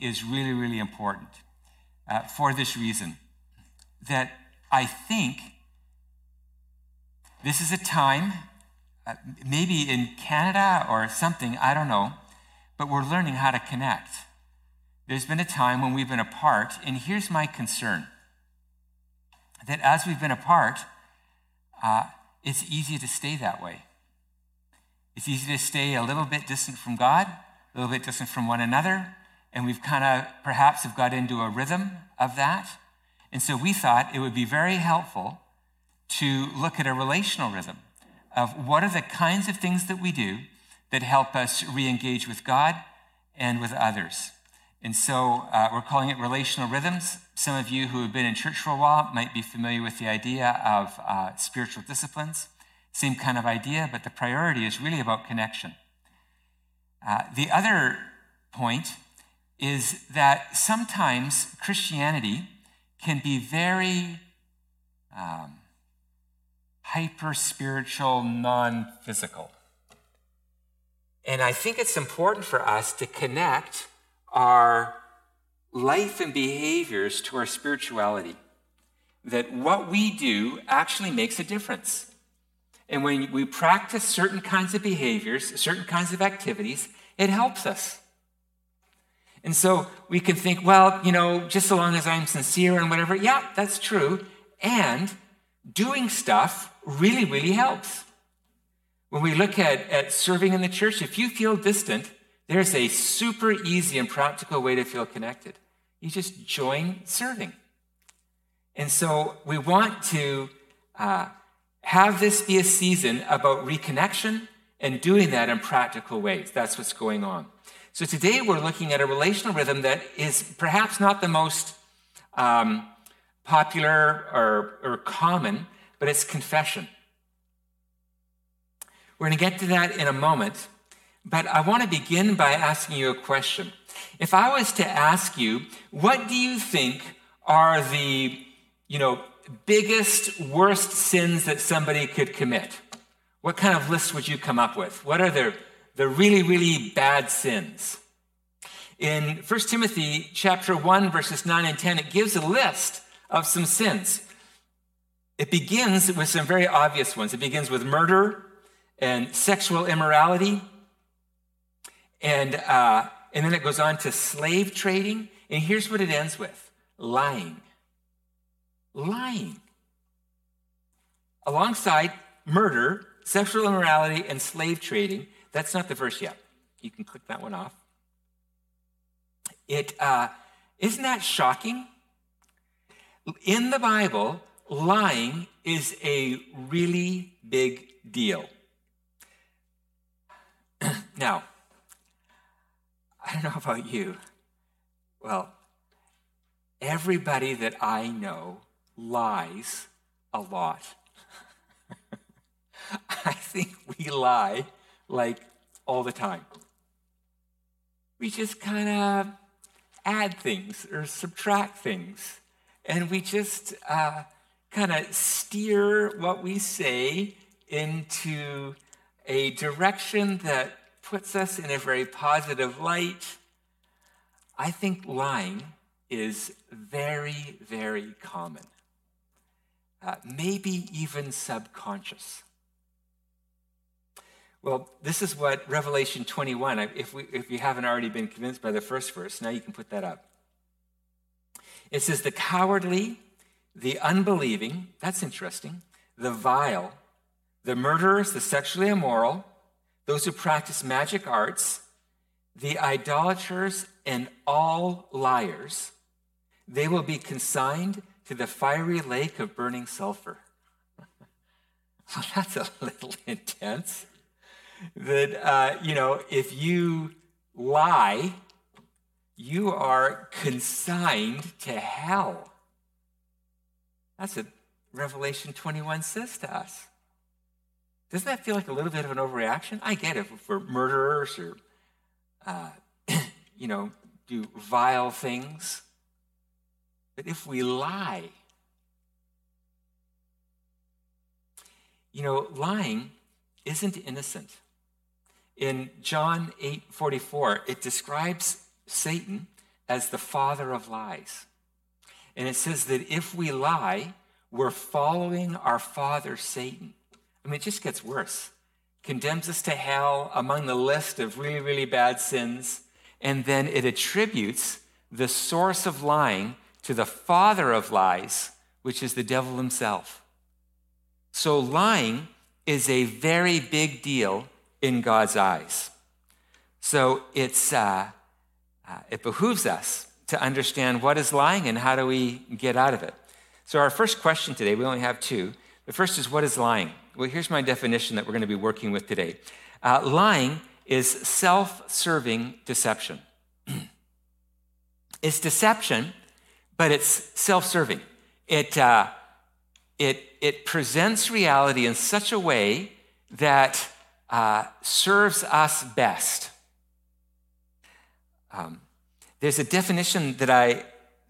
is really, really important uh, for this reason that I think this is a time, uh, maybe in Canada or something, I don't know, but we're learning how to connect. There's been a time when we've been apart, and here's my concern that as we've been apart, uh, it's easy to stay that way. It's easy to stay a little bit distant from God, a little bit distant from one another, and we've kind of perhaps have got into a rhythm of that. And so we thought it would be very helpful to look at a relational rhythm of what are the kinds of things that we do that help us re engage with God and with others. And so uh, we're calling it relational rhythms. Some of you who have been in church for a while might be familiar with the idea of uh, spiritual disciplines. Same kind of idea, but the priority is really about connection. Uh, the other point is that sometimes Christianity can be very um, hyper spiritual, non physical. And I think it's important for us to connect our life and behaviors to our spirituality. That what we do actually makes a difference. And when we practice certain kinds of behaviors, certain kinds of activities, it helps us. And so we can think, well, you know, just so long as I'm sincere and whatever, yeah, that's true. And doing stuff really, really helps. When we look at, at serving in the church, if you feel distant, there's a super easy and practical way to feel connected. You just join serving. And so we want to uh, have this be a season about reconnection and doing that in practical ways. That's what's going on. So today we're looking at a relational rhythm that is perhaps not the most um, popular or, or common, but it's confession. We're going to get to that in a moment, but I want to begin by asking you a question. If I was to ask you, what do you think are the, you know, biggest, worst sins that somebody could commit? What kind of list would you come up with? What are the, the really, really bad sins? In 1 Timothy chapter 1, verses 9 and 10, it gives a list of some sins. It begins with some very obvious ones. It begins with murder and sexual immorality. And, uh, and then it goes on to slave trading. And here's what it ends with lying lying. Alongside murder, sexual immorality, and slave trading, that's not the verse yet. You can click that one off. It uh, not that shocking? In the Bible, lying is a really big deal. now, I don't know about you. Well, everybody that I know lies a lot. I think we lie like all the time. We just kind of add things or subtract things, and we just uh, kind of steer what we say into a direction that puts us in a very positive light. I think lying is very, very common uh, maybe even subconscious. Well, this is what Revelation 21, if, we, if you haven't already been convinced by the first verse, now you can put that up. It says, The cowardly, the unbelieving, that's interesting, the vile, the murderers, the sexually immoral, those who practice magic arts, the idolaters, and all liars, they will be consigned to the fiery lake of burning sulfur. well, that's a little intense. That, uh, you know, if you lie, you are consigned to hell. That's what Revelation 21 says to us. Doesn't that feel like a little bit of an overreaction? I get it for murderers or, uh, you know, do vile things. But if we lie, you know, lying isn't innocent. In John 8 44, it describes Satan as the father of lies. And it says that if we lie, we're following our father, Satan. I mean, it just gets worse. Condemns us to hell among the list of really, really bad sins. And then it attributes the source of lying to the father of lies, which is the devil himself. So lying is a very big deal in God's eyes. So it's, uh, uh, it behooves us to understand what is lying and how do we get out of it. So, our first question today, we only have two. The first is what is lying? Well, here's my definition that we're going to be working with today uh, lying is self serving deception. it's deception, but it's self serving. It, uh, it, it presents reality in such a way that uh, serves us best. Um, there's a definition that, I,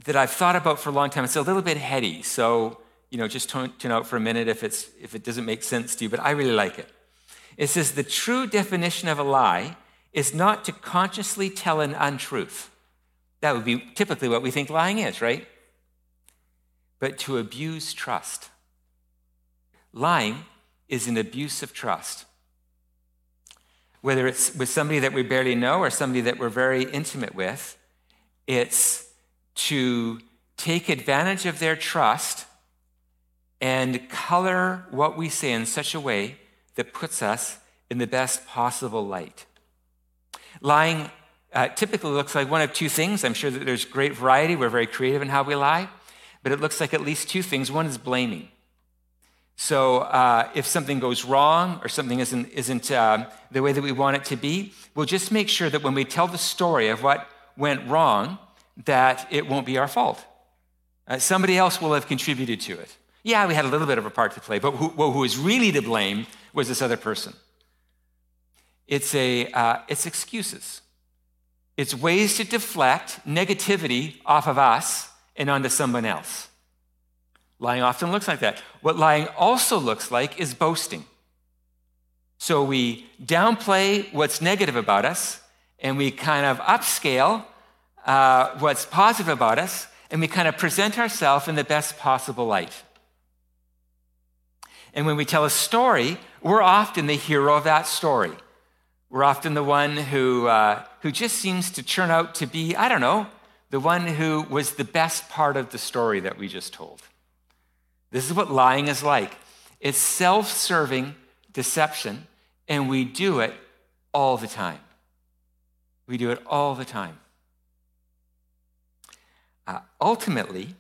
that I've thought about for a long time. It's a little bit heady, so you know, just tune, tune out for a minute if, it's, if it doesn't make sense to you, but I really like it. It says the true definition of a lie is not to consciously tell an untruth. That would be typically what we think lying is, right? But to abuse trust. Lying is an abuse of trust whether it's with somebody that we barely know or somebody that we're very intimate with, it's to take advantage of their trust and color what we say in such a way that puts us in the best possible light. Lying uh, typically looks like one of two things. I'm sure that there's great variety. We're very creative in how we lie, but it looks like at least two things. One is blaming. So uh, if something goes wrong or something isn't, isn't uh, the way that we want it to be, we'll just make sure that when we tell the story of what went wrong, that it won't be our fault. Uh, somebody else will have contributed to it. Yeah, we had a little bit of a part to play, but who, who was really to blame was this other person. It's, a, uh, it's excuses. It's ways to deflect negativity off of us and onto someone else. Lying often looks like that. What lying also looks like is boasting. So we downplay what's negative about us and we kind of upscale uh, what's positive about us and we kind of present ourselves in the best possible light. And when we tell a story, we're often the hero of that story. We're often the one who, uh, who just seems to turn out to be, I don't know, the one who was the best part of the story that we just told. This is what lying is like it's self serving deception, and we do it all the time. We do it all the time. Uh, ultimately,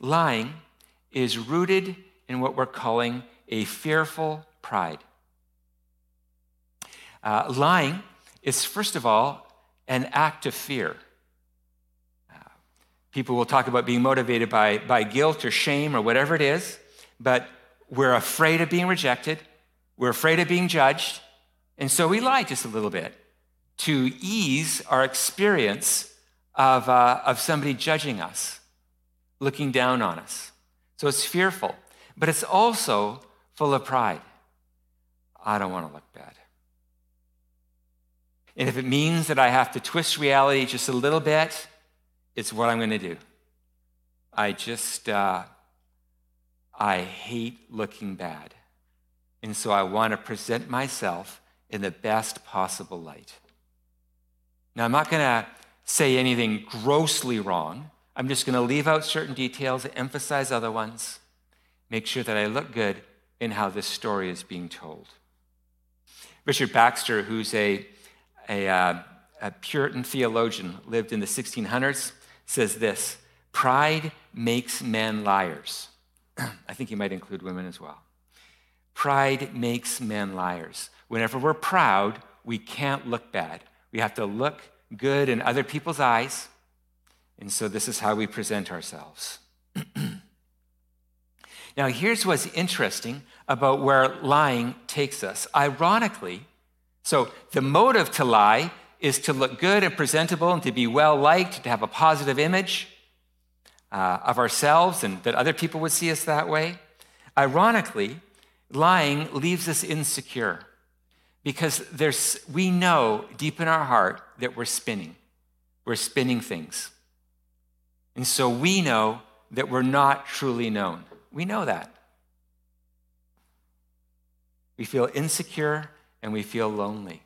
lying is rooted in what we're calling a fearful pride. Uh, lying is, first of all, an act of fear. People will talk about being motivated by, by guilt or shame or whatever it is, but we're afraid of being rejected. We're afraid of being judged. And so we lie just a little bit to ease our experience of, uh, of somebody judging us, looking down on us. So it's fearful, but it's also full of pride. I don't want to look bad. And if it means that I have to twist reality just a little bit, it's what I'm going to do. I just, uh, I hate looking bad. And so I want to present myself in the best possible light. Now, I'm not going to say anything grossly wrong. I'm just going to leave out certain details, emphasize other ones, make sure that I look good in how this story is being told. Richard Baxter, who's a, a, uh, a Puritan theologian, lived in the 1600s says this Pride makes men liars. I think he might include women as well. Pride makes men liars. Whenever we're proud, we can't look bad. We have to look good in other people's eyes. And so this is how we present ourselves. now, here's what's interesting about where lying takes us. Ironically, so the motive to lie is to look good and presentable and to be well liked, to have a positive image uh, of ourselves and that other people would see us that way. Ironically, lying leaves us insecure Because there's, we know deep in our heart that we're spinning. We're spinning things. And so we know that we're not truly known. We know that. We feel insecure and we feel lonely.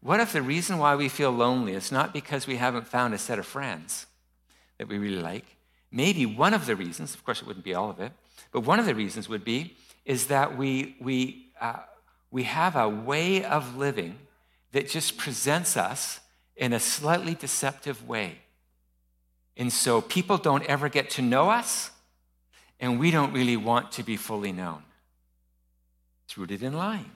What if the reason why we feel lonely is not because we haven't found a set of friends that we really like? Maybe one of the reasons, of course, it wouldn't be all of it, but one of the reasons would be is that we, we, uh, we have a way of living that just presents us in a slightly deceptive way. And so people don't ever get to know us, and we don't really want to be fully known. It's rooted in lying.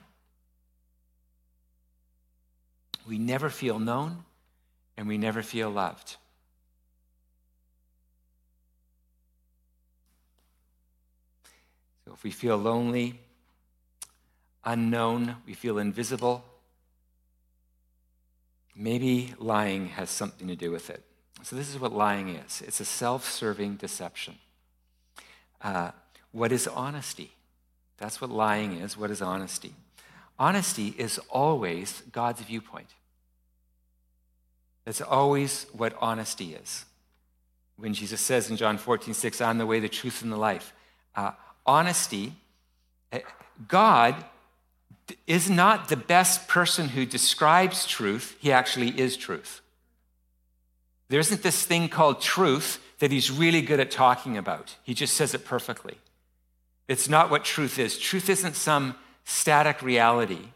We never feel known, and we never feel loved. So if we feel lonely, unknown, we feel invisible, maybe lying has something to do with it. So, this is what lying is it's a self serving deception. Uh, what is honesty? That's what lying is. What is honesty? Honesty is always God's viewpoint. That's always what honesty is. When Jesus says in John 14, 6, I'm the way, the truth, and the life. Uh, honesty, eh, God is not the best person who describes truth, he actually is truth. There isn't this thing called truth that he's really good at talking about. He just says it perfectly. It's not what truth is. Truth isn't some static reality,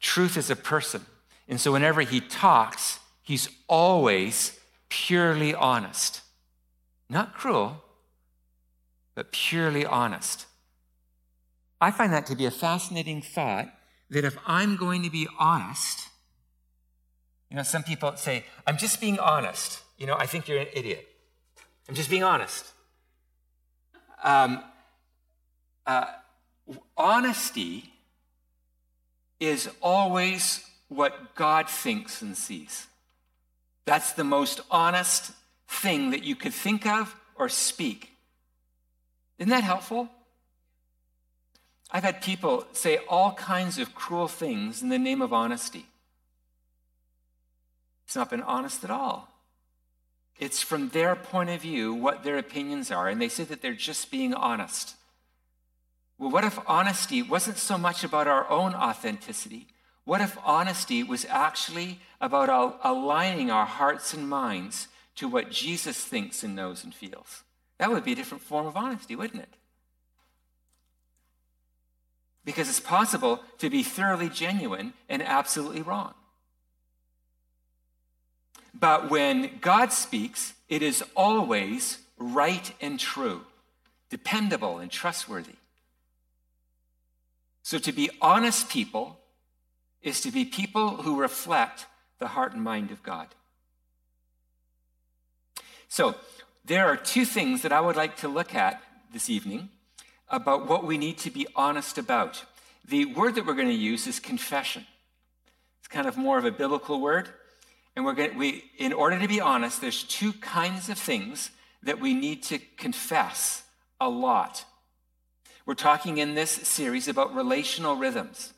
truth is a person. And so whenever he talks, he's always purely honest. Not cruel, but purely honest. I find that to be a fascinating thought that if I'm going to be honest, you know, some people say, I'm just being honest. You know, I think you're an idiot. I'm just being honest. Um, uh, honesty is always what God thinks and sees. That's the most honest thing that you could think of or speak. Isn't that helpful? I've had people say all kinds of cruel things in the name of honesty. It's not been honest at all. It's from their point of view what their opinions are, and they say that they're just being honest. Well, what if honesty wasn't so much about our own authenticity? What if honesty was actually about aligning our hearts and minds to what Jesus thinks and knows and feels? That would be a different form of honesty, wouldn't it? Because it's possible to be thoroughly genuine and absolutely wrong. But when God speaks, it is always right and true, dependable and trustworthy. So to be honest people is to be people who reflect the heart and mind of God. So there are two things that I would like to look at this evening about what we need to be honest about. The word that we're going to use is confession. It's kind of more of a biblical word. And we're going to, we, in order to be honest, there's two kinds of things that we need to confess a lot. We're talking in this series about relational rhythms.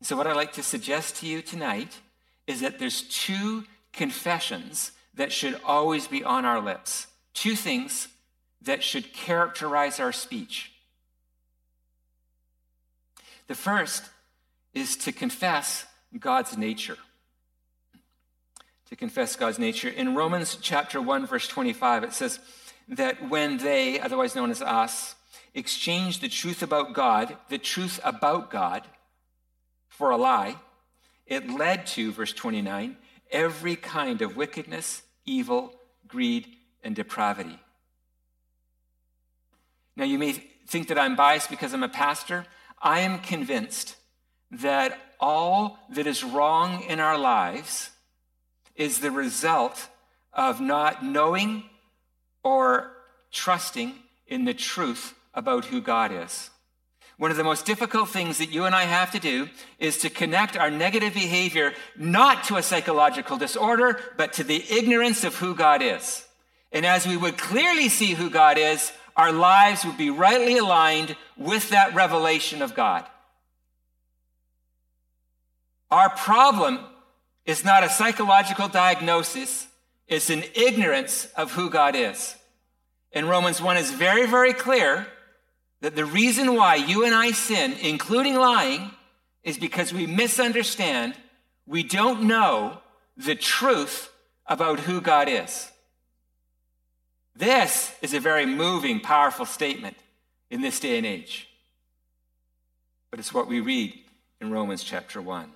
So, what I'd like to suggest to you tonight is that there's two confessions that should always be on our lips, two things that should characterize our speech. The first is to confess God's nature. To confess God's nature. In Romans chapter 1, verse 25, it says that when they, otherwise known as us, exchanged the truth about God, the truth about God, for a lie, it led to, verse 29, every kind of wickedness, evil, greed, and depravity. Now, you may think that I'm biased because I'm a pastor. I am convinced that all that is wrong in our lives is the result of not knowing or trusting in the truth about who God is. One of the most difficult things that you and I have to do is to connect our negative behavior not to a psychological disorder, but to the ignorance of who God is. And as we would clearly see who God is, our lives would be rightly aligned with that revelation of God. Our problem is not a psychological diagnosis, it's an ignorance of who God is. And Romans 1 is very, very clear that the reason why you and I sin, including lying, is because we misunderstand, we don't know the truth about who God is. This is a very moving, powerful statement in this day and age. But it's what we read in Romans chapter 1.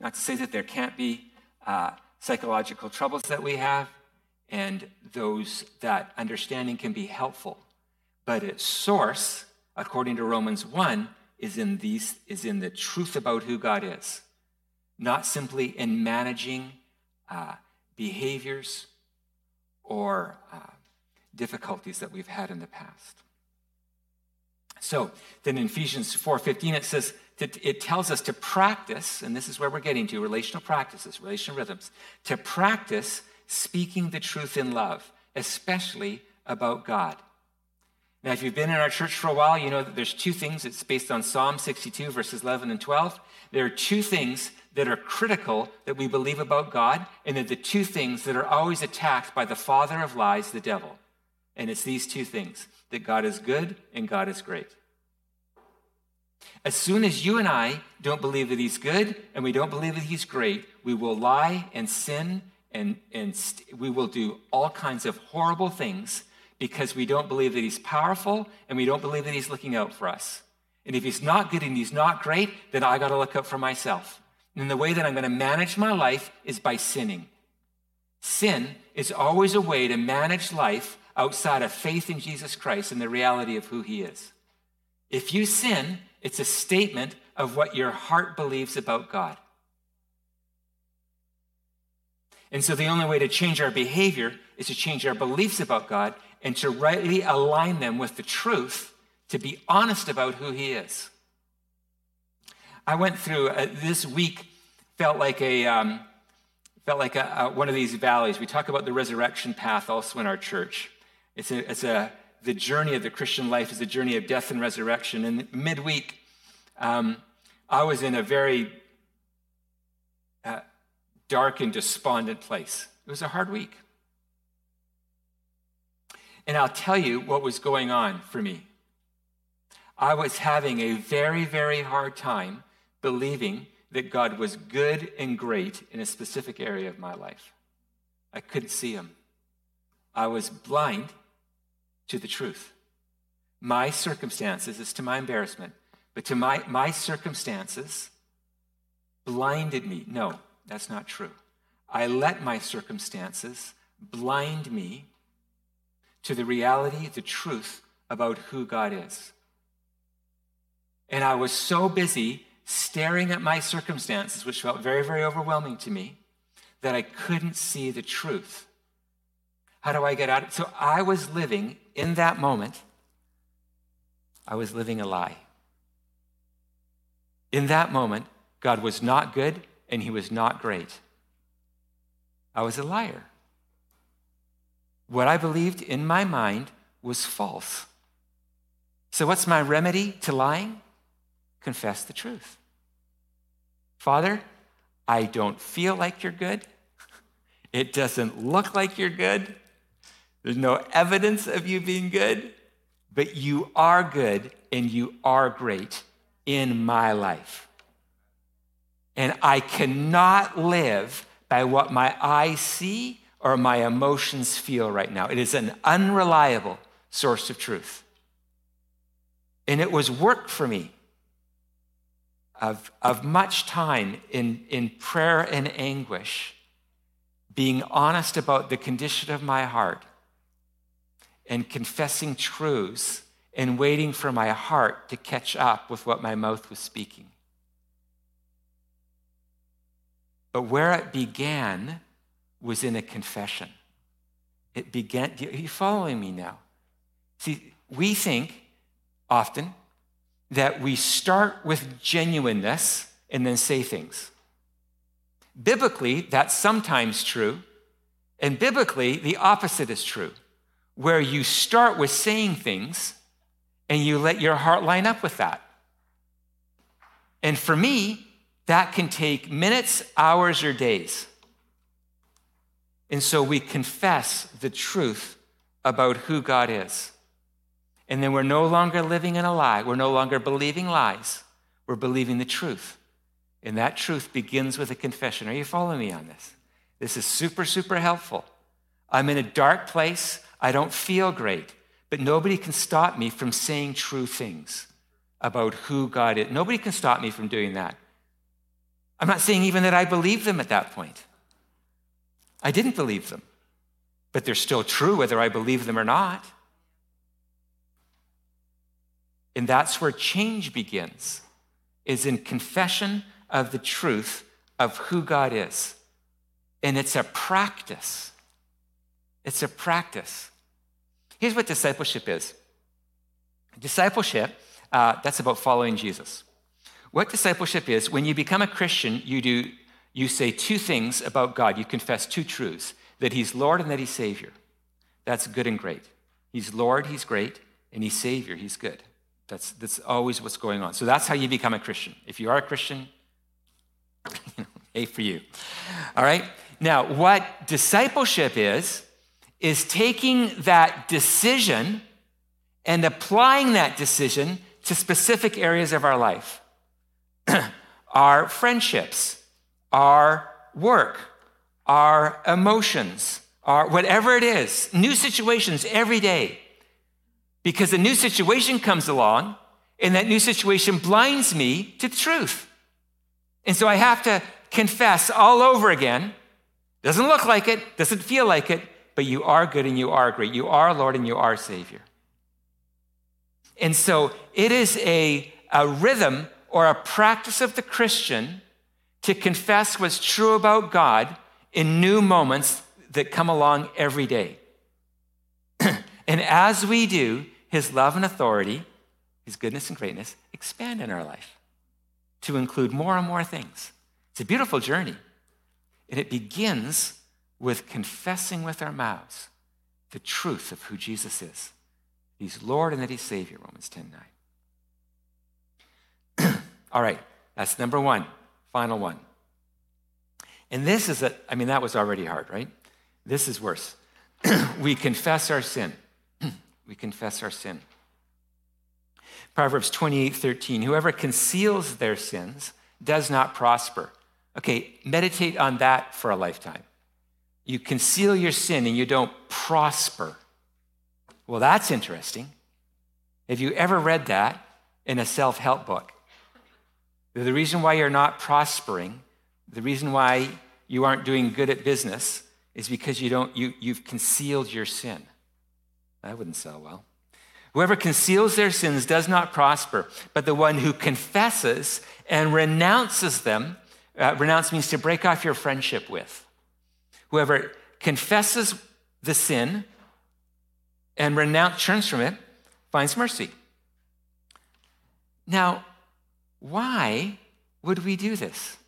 Not to say that there can't be uh, psychological troubles that we have, and those that understanding can be helpful. But its source, according to Romans 1, is in, these, is in the truth about who God is, not simply in managing uh, behaviors or uh, difficulties that we've had in the past. So then in Ephesians 4:15 it says it tells us to practice, and this is where we're getting to relational practices, relational rhythms, to practice speaking the truth in love, especially about God. Now, if you've been in our church for a while, you know that there's two things. It's based on Psalm 62, verses 11 and 12. There are two things that are critical that we believe about God, and they're the two things that are always attacked by the father of lies, the devil. And it's these two things that God is good and God is great. As soon as you and I don't believe that He's good and we don't believe that He's great, we will lie and sin and, and st- we will do all kinds of horrible things because we don't believe that He's powerful and we don't believe that He's looking out for us. And if He's not good and He's not great, then I got to look out for myself. And the way that I'm going to manage my life is by sinning. Sin is always a way to manage life outside of faith in Jesus Christ and the reality of who He is. If you sin, it's a statement of what your heart believes about God. And so the only way to change our behavior is to change our beliefs about God and to rightly align them with the truth, to be honest about who He is. I went through uh, this week, felt like a. Um, felt like a, a, one of these valleys. We talk about the resurrection path also in our church. It's a, it's a, the journey of the Christian life is a journey of death and resurrection. And midweek, um, I was in a very uh, dark and despondent place. It was a hard week. And I'll tell you what was going on for me. I was having a very, very hard time believing that God was good and great in a specific area of my life. I couldn't see him. I was blind to the truth. My circumstances, is to my embarrassment, but to my, my circumstances blinded me. No, that's not true. I let my circumstances blind me to the reality, the truth about who God is. And I was so busy staring at my circumstances, which felt very, very overwhelming to me, that I couldn't see the truth. How do I get out? So I was living in that moment, I was living a lie. In that moment, God was not good and he was not great. I was a liar. What I believed in my mind was false. So, what's my remedy to lying? Confess the truth. Father, I don't feel like you're good. It doesn't look like you're good. There's no evidence of you being good, but you are good and you are great in my life. And I cannot live by what my eyes see or my emotions feel right now. It is an unreliable source of truth. And it was work for me of, of much time in, in prayer and anguish, being honest about the condition of my heart and confessing truths and waiting for my heart to catch up with what my mouth was speaking. But where it began was in a confession. It began, are you following me now? See, we think often that we start with genuineness and then say things. Biblically, that's sometimes true, and biblically, the opposite is true where you start with saying things and you let your heart line up with that. And for me, that can take minutes, hours, or days. And so we confess the truth about who God is. And then we're no longer living in a lie. We're no longer believing lies. We're believing the truth. And that truth begins with a confession. Are you following me on this? This is super, super helpful. I'm in a dark place. I don't feel great. But nobody can stop me from saying true things about who God is. Nobody can stop me from doing that. I'm not saying even that I believe them at that point. I didn't believe them, but they're still true whether I believe them or not. And that's where change begins, is in confession of the truth of who God is. And it's a practice. It's a practice. Here's what discipleship is discipleship, uh, that's about following Jesus. What discipleship is, when you become a Christian, you do you say two things about God. You confess two truths that He's Lord and that He's Savior. That's good and great. He's Lord, He's great, and He's Savior, He's good. That's, that's always what's going on. So that's how you become a Christian. If you are a Christian, hey for you. All right? Now, what discipleship is, is taking that decision and applying that decision to specific areas of our life our friendships, our work, our emotions, our whatever it is, new situations every day. Because a new situation comes along, and that new situation blinds me to the truth. And so I have to confess all over again. Doesn't look like it, doesn't feel like it, but you are good and you are great. You are Lord and you are Savior. And so it is a, a rhythm or a practice of the Christian to confess what's true about God in new moments that come along every day. and as we do, his love and authority, his goodness and greatness expand in our life to include more and more things. It's a beautiful journey. And it begins with confessing with our mouths the truth of who Jesus is. He's Lord and that He's Savior, Romans 10 9. All right, that's number one, final one. And this is, a, I mean, that was already hard, right? This is worse. we confess our sin. we confess our sin. Proverbs 28 13. Whoever conceals their sins does not prosper. Okay, meditate on that for a lifetime. You conceal your sin and you don't prosper. Well, that's interesting. Have you ever read that in a self help book? The reason why you're not prospering, the reason why you aren't doing good at business is because you don't, you, you've concealed your sin. That wouldn't sell well. Whoever conceals their sins does not prosper, but the one who confesses and renounces them, uh, renounce means to break off your friendship with. Whoever confesses the sin and renounce, turns from it, finds mercy. Now, why would we do this?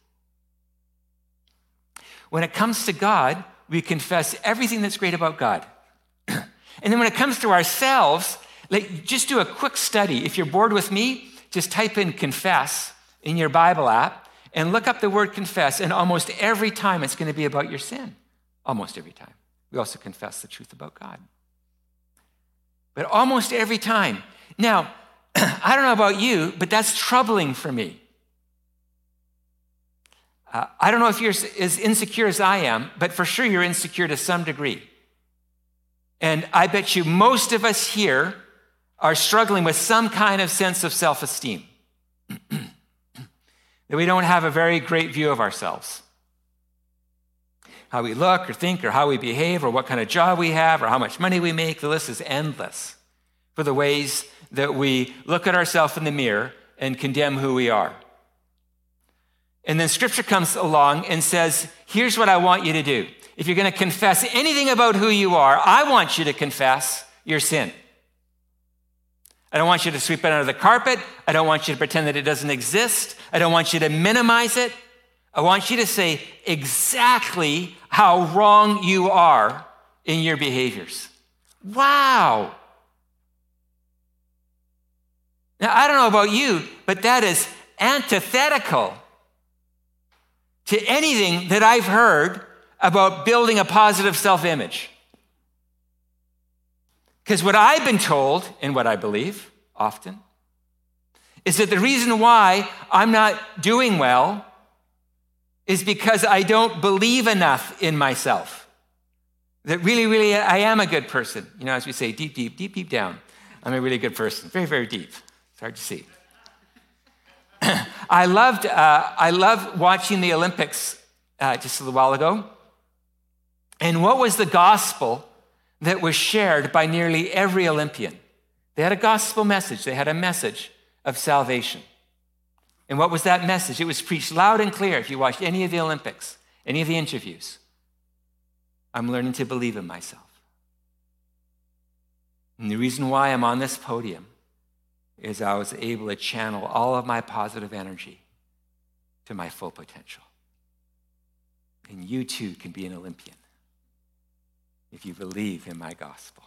When it comes to God, we confess everything that's great about God. and then when it comes to ourselves, like, just do a quick study. If you're bored with me, just type in confess in your Bible app and look up the word confess, and almost every time it's going to be about your sin. Almost every time. We also confess the truth about God. But almost every time. Now, I don't know about you, but that's troubling for me. Uh, I don't know if you're as insecure as I am, but for sure you're insecure to some degree. And I bet you most of us here are struggling with some kind of sense of self esteem. that we don't have a very great view of ourselves. How we look or think or how we behave or what kind of job we have or how much money we make, the list is endless for the ways that we look at ourselves in the mirror and condemn who we are. And then scripture comes along and says, Here's what I want you to do. If you're going to confess anything about who you are, I want you to confess your sin. I don't want you to sweep it under the carpet. I don't want you to pretend that it doesn't exist. I don't want you to minimize it. I want you to say exactly how wrong you are in your behaviors. Wow. Now, I don't know about you, but that is antithetical to anything that I've heard about building a positive self image. Because what I've been told, and what I believe often, is that the reason why I'm not doing well is because I don't believe enough in myself. That really, really, I am a good person. You know, as we say, deep, deep, deep, deep down, I'm a really good person. Very, very deep. It's hard to see. I loved, uh, I loved watching the Olympics uh, just a little while ago. And what was the gospel that was shared by nearly every Olympian? They had a gospel message, they had a message of salvation. And what was that message? It was preached loud and clear if you watched any of the Olympics, any of the interviews. I'm learning to believe in myself. And the reason why I'm on this podium is I was able to channel all of my positive energy to my full potential. And you too can be an Olympian if you believe in my gospel.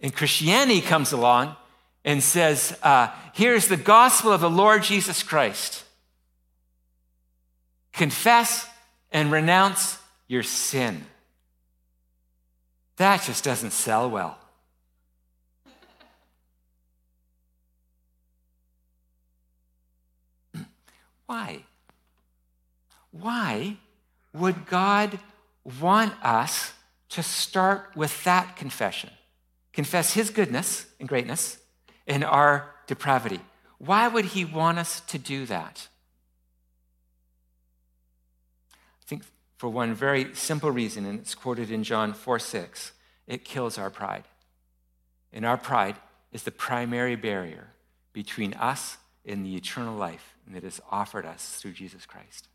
And Christianity comes along and says, uh, Here's the gospel of the Lord Jesus Christ. Confess and renounce your sin. That just doesn't sell well. Why? Why would God want us to start with that confession? Confess His goodness and greatness in our depravity. Why would He want us to do that? I think for one very simple reason, and it's quoted in John 4 6, it kills our pride. And our pride is the primary barrier between us and the eternal life that is offered us through Jesus Christ.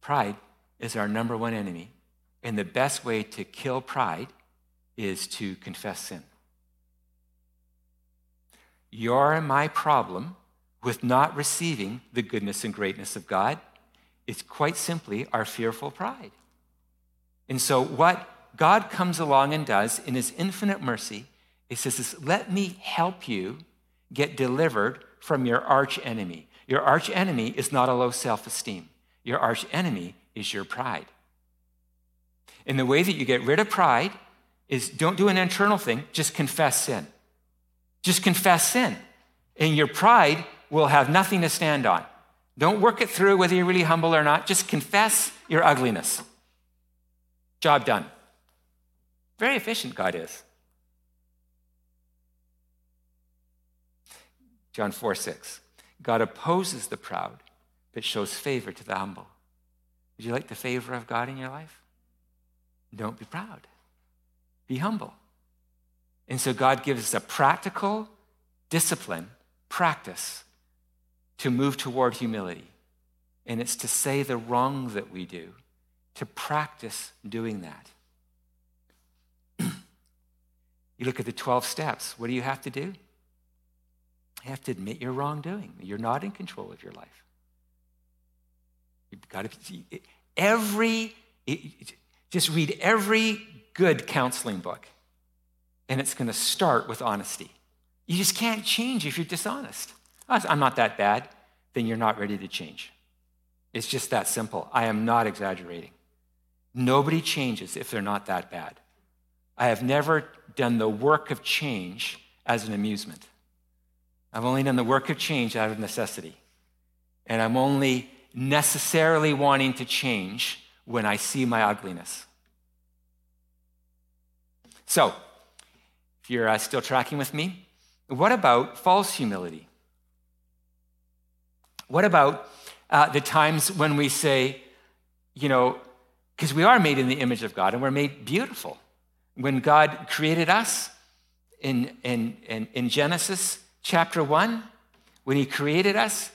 Pride is our number one enemy, and the best way to kill pride is to confess sin. Your and my problem with not receiving the goodness and greatness of God is quite simply our fearful pride. And so, what God comes along and does in His infinite mercy, He says, Let me help you get delivered from your arch enemy. Your arch enemy is not a low self esteem, your arch enemy is your pride. And the way that you get rid of pride is don't do an internal thing, just confess sin. Just confess sin, and your pride will have nothing to stand on. Don't work it through whether you're really humble or not. Just confess your ugliness. Job done. Very efficient, God is. John 4 6. God opposes the proud, but shows favor to the humble. Would you like the favor of God in your life? Don't be proud, be humble. And so God gives us a practical discipline, practice to move toward humility. And it's to say the wrong that we do, to practice doing that. you look at the 12 steps. What do you have to do? You have to admit your wrongdoing. You're not in control of your life. You've got to every just read every good counseling book and it's going to start with honesty. You just can't change if you're dishonest. I'm not that bad, then you're not ready to change. It's just that simple. I am not exaggerating. Nobody changes if they're not that bad. I have never done the work of change as an amusement. I've only done the work of change out of necessity. And I'm only necessarily wanting to change when I see my ugliness. So, if you're uh, still tracking with me, what about false humility? What about uh, the times when we say, you know, because we are made in the image of God and we're made beautiful. When God created us in, in, in, in Genesis chapter 1, when He created us,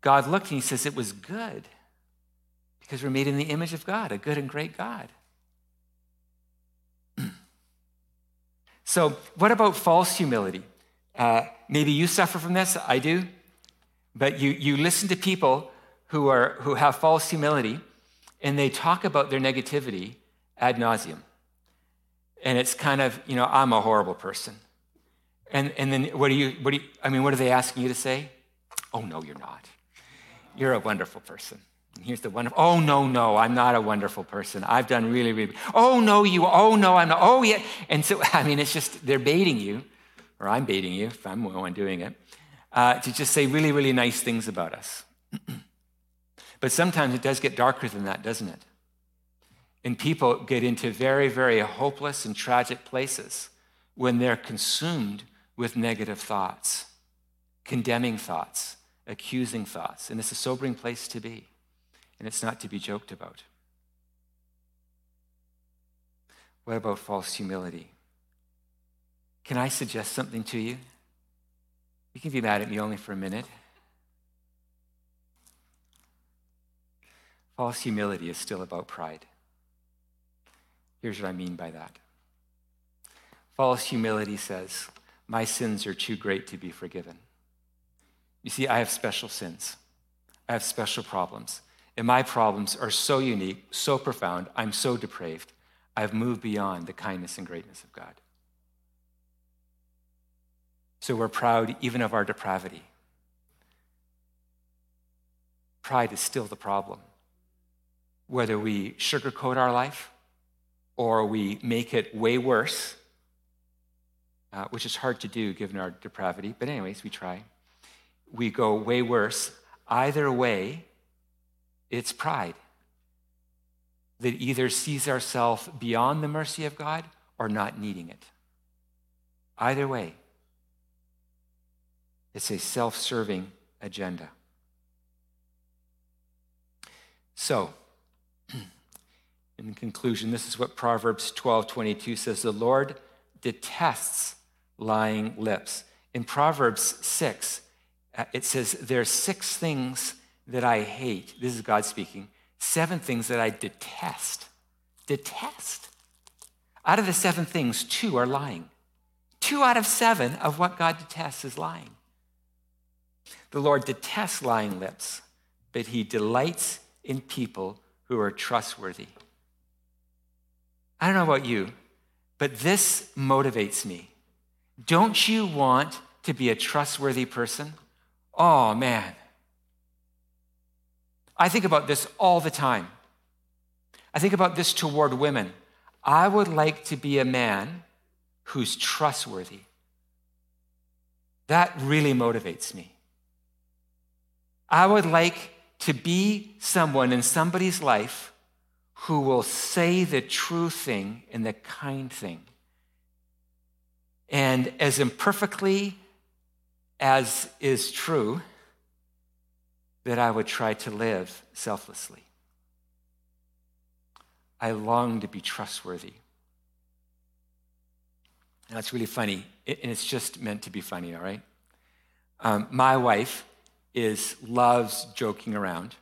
God looked and He says it was good because we're made in the image of God, a good and great God. So, what about false humility? Uh, maybe you suffer from this, I do. But you, you listen to people who, are, who have false humility and they talk about their negativity ad nauseum. And it's kind of, you know, I'm a horrible person. And, and then what do you, what do you, I mean, what are they asking you to say? Oh, no, you're not. you're a wonderful person. And here's the wonderful, oh, no, no, I'm not a wonderful person. I've done really, really, oh, no, you, oh, no, I'm not, oh, yeah. And so, I mean, it's just, they're baiting you, or I'm baiting you if I'm the one doing it, uh, to just say really, really nice things about us. but sometimes it does get darker than that, doesn't it? And people get into very, very hopeless and tragic places when they're consumed with negative thoughts, condemning thoughts, accusing thoughts. And it's a sobering place to be, and it's not to be joked about. What about false humility? Can I suggest something to you? You can be mad at me only for a minute. False humility is still about pride. Here's what I mean by that. False humility says, My sins are too great to be forgiven. You see, I have special sins, I have special problems. And my problems are so unique, so profound, I'm so depraved. I've moved beyond the kindness and greatness of God. So we're proud even of our depravity. Pride is still the problem. Whether we sugarcoat our life or we make it way worse, uh, which is hard to do given our depravity, but, anyways, we try. We go way worse. Either way, it's pride that either sees ourselves beyond the mercy of God or not needing it. Either way, it's a self serving agenda. So, in conclusion, this is what Proverbs 12 22 says The Lord detests lying lips. In Proverbs 6, uh, it says, There are six things that I hate. This is God speaking. Seven things that I detest. Detest. Out of the seven things, two are lying. Two out of seven of what God detests is lying. The Lord detests lying lips, but he delights in people who are trustworthy. I don't know about you, but this motivates me. Don't you want to be a trustworthy person? Oh, man. I think about this all the time. I think about this toward women. I would like to be a man who's trustworthy. That really motivates me. I would like to be someone in somebody's life who will say the true thing and the kind thing. And as imperfectly as is true, that I would try to live selflessly. I long to be trustworthy. And that's really funny, and it's just meant to be funny, all right? Um, my wife is loves joking around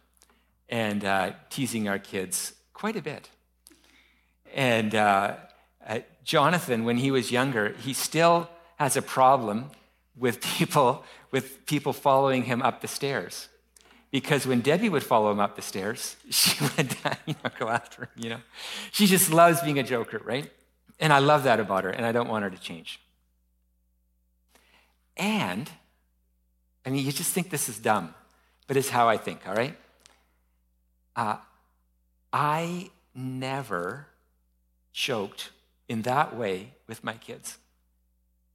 and uh, teasing our kids quite a bit. And uh, Jonathan, when he was younger, he still has a problem with people with people following him up the stairs. Because when Debbie would follow him up the stairs, she would you know, go after him, you know. She just loves being a joker, right? And I love that about her, and I don't want her to change. And, I mean, you just think this is dumb, but it's how I think, all right? Uh, I never joked in that way with my kids.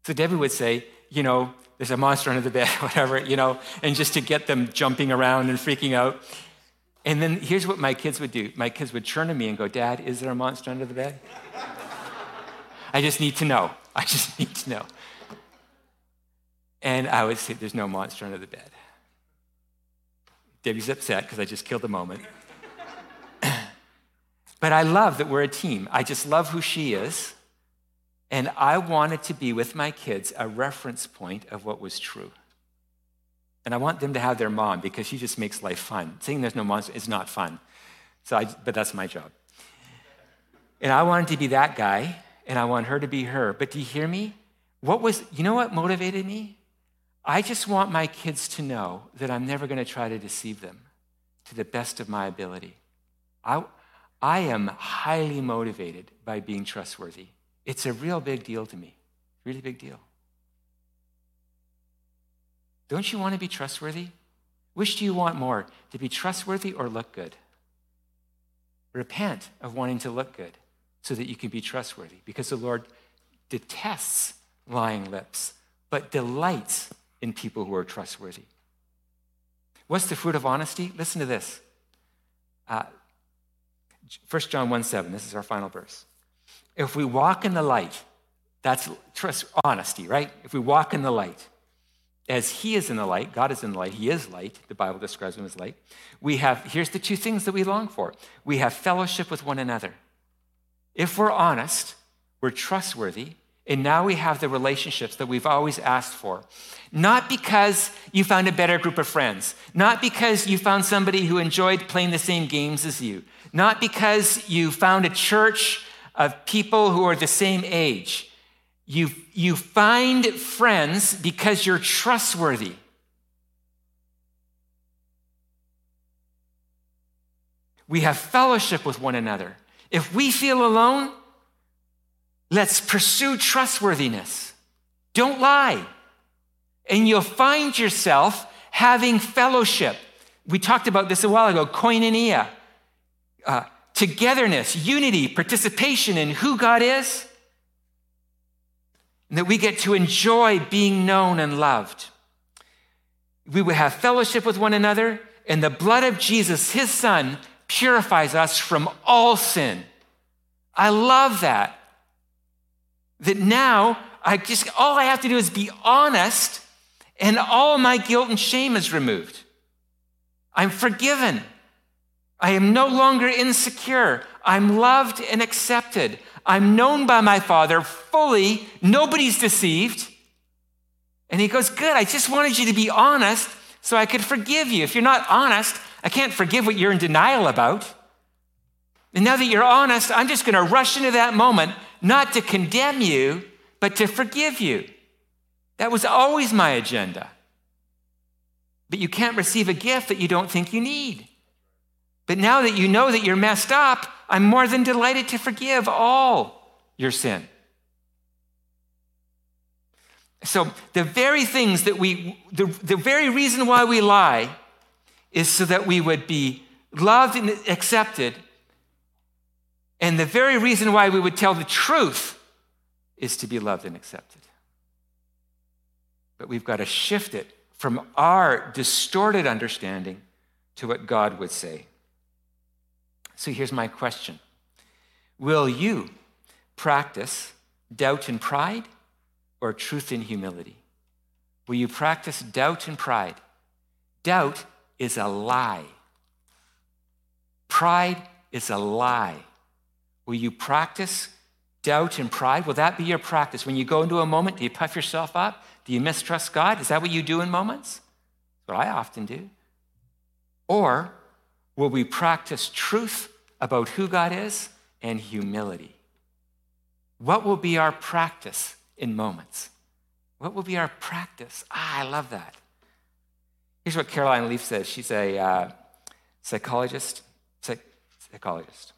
So Debbie would say, you know, there's a monster under the bed, whatever, you know, and just to get them jumping around and freaking out. And then here's what my kids would do my kids would turn to me and go, Dad, is there a monster under the bed? I just need to know. I just need to know. And I would say, There's no monster under the bed. Debbie's upset because I just killed the moment. But I love that we're a team. I just love who she is. And I wanted to be with my kids a reference point of what was true. And I want them to have their mom because she just makes life fun. Saying there's no monster is not fun. So I, but that's my job. And I wanted to be that guy, and I want her to be her. But do you hear me? What was, you know what motivated me? I just want my kids to know that I'm never going to try to deceive them to the best of my ability. I, I am highly motivated by being trustworthy. It's a real big deal to me. Really big deal. Don't you want to be trustworthy? Which do you want more, to be trustworthy or look good? Repent of wanting to look good so that you can be trustworthy because the Lord detests lying lips, but delights in people who are trustworthy. What's the fruit of honesty? Listen to this. Uh, 1 John 1 7, this is our final verse. If we walk in the light, that's trust, honesty, right? If we walk in the light, as He is in the light, God is in the light, He is light, the Bible describes Him as light. We have, here's the two things that we long for we have fellowship with one another. If we're honest, we're trustworthy, and now we have the relationships that we've always asked for. Not because you found a better group of friends, not because you found somebody who enjoyed playing the same games as you, not because you found a church of people who are the same age. You, you find friends because you're trustworthy. We have fellowship with one another. If we feel alone, let's pursue trustworthiness. Don't lie. And you'll find yourself having fellowship. We talked about this a while ago koinonia, uh, togetherness, unity, participation in who God is. And that we get to enjoy being known and loved. We will have fellowship with one another, and the blood of Jesus, his son, purifies us from all sin. I love that. That now I just all I have to do is be honest and all my guilt and shame is removed. I'm forgiven. I am no longer insecure. I'm loved and accepted. I'm known by my Father fully. Nobody's deceived. And he goes, Good, I just wanted you to be honest so I could forgive you. If you're not honest, I can't forgive what you're in denial about. And now that you're honest, I'm just going to rush into that moment, not to condemn you, but to forgive you. That was always my agenda. But you can't receive a gift that you don't think you need. But now that you know that you're messed up, I'm more than delighted to forgive all your sin. So, the very things that we, the, the very reason why we lie is so that we would be loved and accepted. And the very reason why we would tell the truth is to be loved and accepted. But we've got to shift it from our distorted understanding to what God would say. So here's my question Will you practice doubt and pride or truth and humility? Will you practice doubt and pride? Doubt is a lie. Pride is a lie. Will you practice doubt and pride? Will that be your practice? When you go into a moment, do you puff yourself up? Do you mistrust God? Is that what you do in moments? That's what I often do. Or will we practice truth about who God is and humility? What will be our practice in moments? What will be our practice? Ah, I love that. Here's what Caroline Leaf says. She's a uh, psychologist. Psych- psychologist.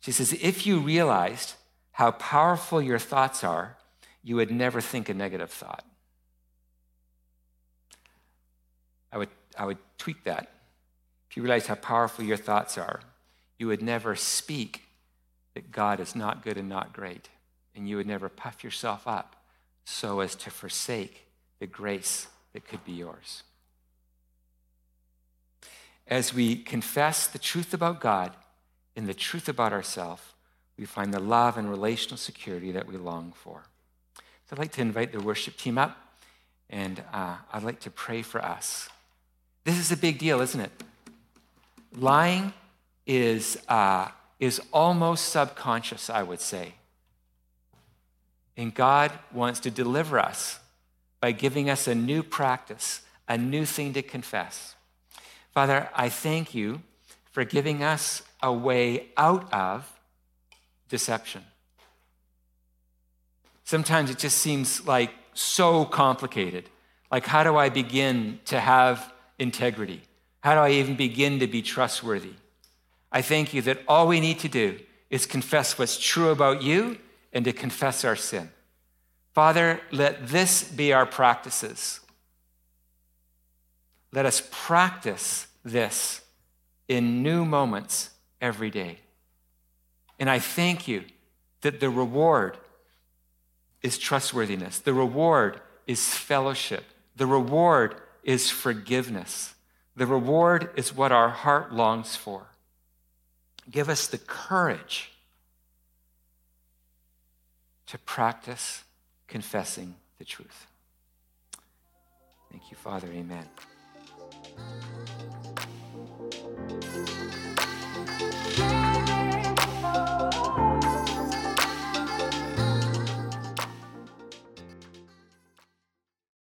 She says, if you realized how powerful your thoughts are, you would never think a negative thought. I would, I would tweak that. If you realize how powerful your thoughts are, you would never speak that God is not good and not great. And you would never puff yourself up so as to forsake the grace that could be yours. As we confess the truth about God and the truth about ourselves, we find the love and relational security that we long for. So I'd like to invite the worship team up, and uh, I'd like to pray for us. This is a big deal, isn't it? Lying is, uh, is almost subconscious, I would say. And God wants to deliver us by giving us a new practice, a new thing to confess. Father, I thank you for giving us a way out of deception. Sometimes it just seems like so complicated. Like, how do I begin to have integrity? How do I even begin to be trustworthy? I thank you that all we need to do is confess what's true about you and to confess our sin. Father, let this be our practices. Let us practice this in new moments every day. And I thank you that the reward is trustworthiness, the reward is fellowship, the reward is forgiveness, the reward is what our heart longs for. Give us the courage to practice confessing the truth. Thank you, Father. Amen.